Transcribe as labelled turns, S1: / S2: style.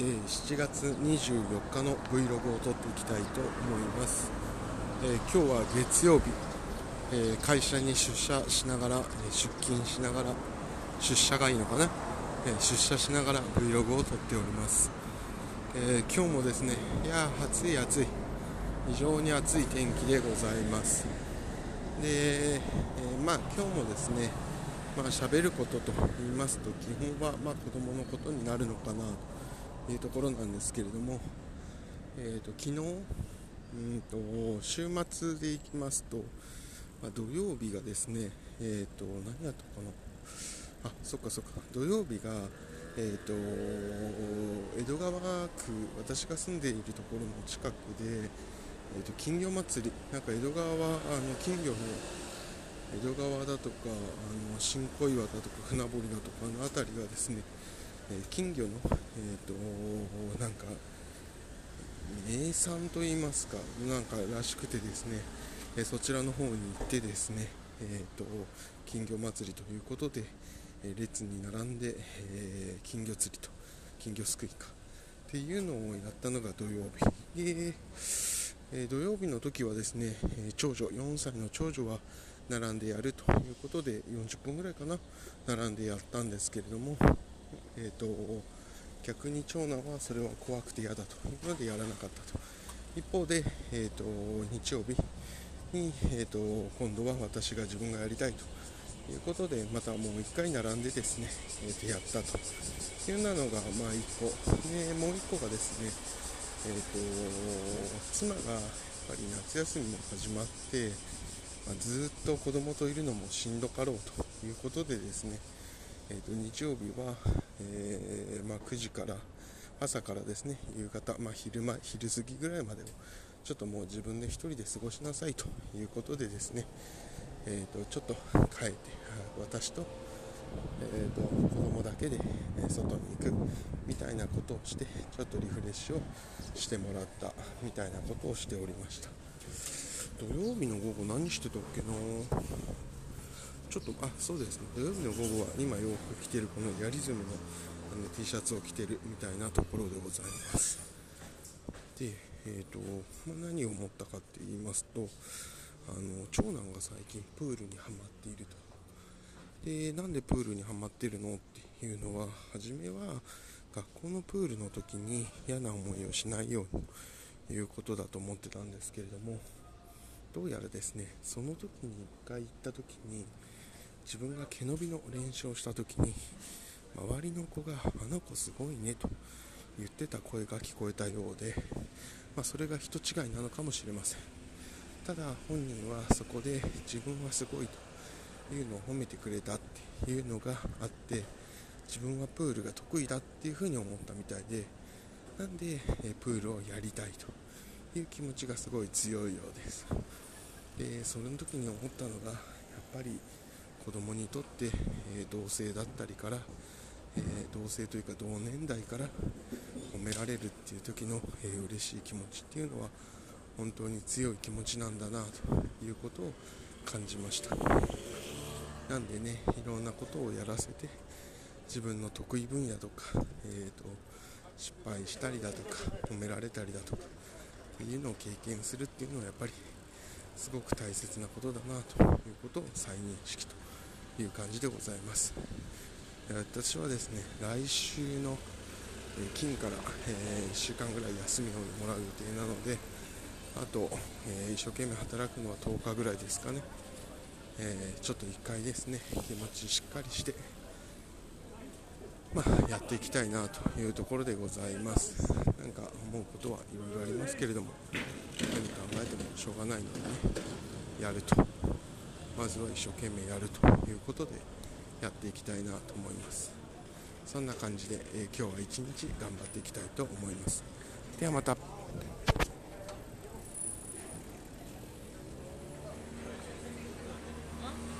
S1: えー、7月24日の Vlog を撮っていきたいと思います、えー、今日は月曜日、えー、会社に出社しながら、え出勤しながら出社がいいのかな、え出社しながら Vlog を撮っております、え今日もですねいや暑い暑い。非常に暑い天気でございます。で、えまあ今日もですねまあ喋ることと言いますと基本はまあ子供のことになるのかなと。いうところなんですけれども、えーと、昨日うんと週末でいきますと、まあ、土曜日がですね、えーと、何やったかな。あそっかそっか。土曜日が、えーと、江戸川区私が住んでいるところの近くで、えー、と金魚祭り。なんか江戸川はあの金魚の江戸川だとかあの新小岩だとか船堀だとかの辺りがですね、えー、金魚の、えーと、なんか名産といいますかなんからしくてですね、え、そちらの方に行ってですね、えーと、金魚祭りということで、え列に並んで、え金魚釣りと金魚すくいかっていうのをやったのが土曜日。で、え土曜日の時はですね、え長女4歳の長女は並んでやるということで40分ぐらいかな並んでやったんですけれども、えーと、逆に長男はそれは怖くて嫌だと。いうのでやらなかったと。一方で、えーと、日曜日に、えーと、今度は私が自分がやりたいということでまたもう1回並んでですね、えー、とやったというなのがまあ1個。でもう1個がですね、えー、と妻がやっぱり夏休みも始まってまあ、ずっと子供といるのもしんどかろうということでですね、えー、と日曜日は、えー、まあ、9時から朝からですね夕方、まあ、昼間昼過ぎぐらいまでをちょっともう自分で1人で過ごしなさいということでですね、えー、とちょっと帰って私と,、えーと、子供だけで外に行くみたいなことをしてちょっとリフレッシュをしてもらったみたいなことをしておりました。土曜日の午後何してたっけな？ちょっとあそうですね。土曜日の午後は今洋服着てるこのヤリズムのあの T シャツを着てるみたいなところでございます。でえーとま、何を思ったかって言いますとあの長男が最近プールにはまっていると。でなんでプールにはまってるのっていうのは初めは学校のプールの時に嫌な思いをしないようにということだと思ってたんですけれどもどうやらですねその時に1回行った時に自分が毛伸びの練習をした時に周りの子が「あの子すごいね」と言ってた声が聞こえたようで、まあ、それが人違いなのかもしれません。ただ本人はそこで自分はすごいというのを褒めてくれたっていうのがあって自分はプールが得意だっていうふうに思ったみたいでなんでプールをやりたいという気持ちがすごい強いようです。でその時に思ったのがやっぱり子供にとって、え、同性だったりから、え、同性というか同年代から褒められるっていう時の、えー、嬉しい気持ちっていうのは本当に強い気持ちなんだなということを感じました。なんでねいろんなことをやらせて自分の得意分野とか、えーと失敗したりだとか褒められたりだとかっていうのを経験するっていうのはやっぱりすごく大切なことだなということを再認識という感じでございます。私はですね来週の金から、え1週間ぐらい休みをもらう予定なのであと、え一生懸命働くのは10日ぐらいですかね、えちょっと1回ですね気持ちしっかりしてまあ、やっていきたいなというところでございます。なんか思うことはいろいろありますけれども何考えてもしょうがないのでねやると。まずは一生懸命やるということでやっていきたいなと思います。そんな感じで、えー、今日は一日頑張っていきたいと思います。ではまた。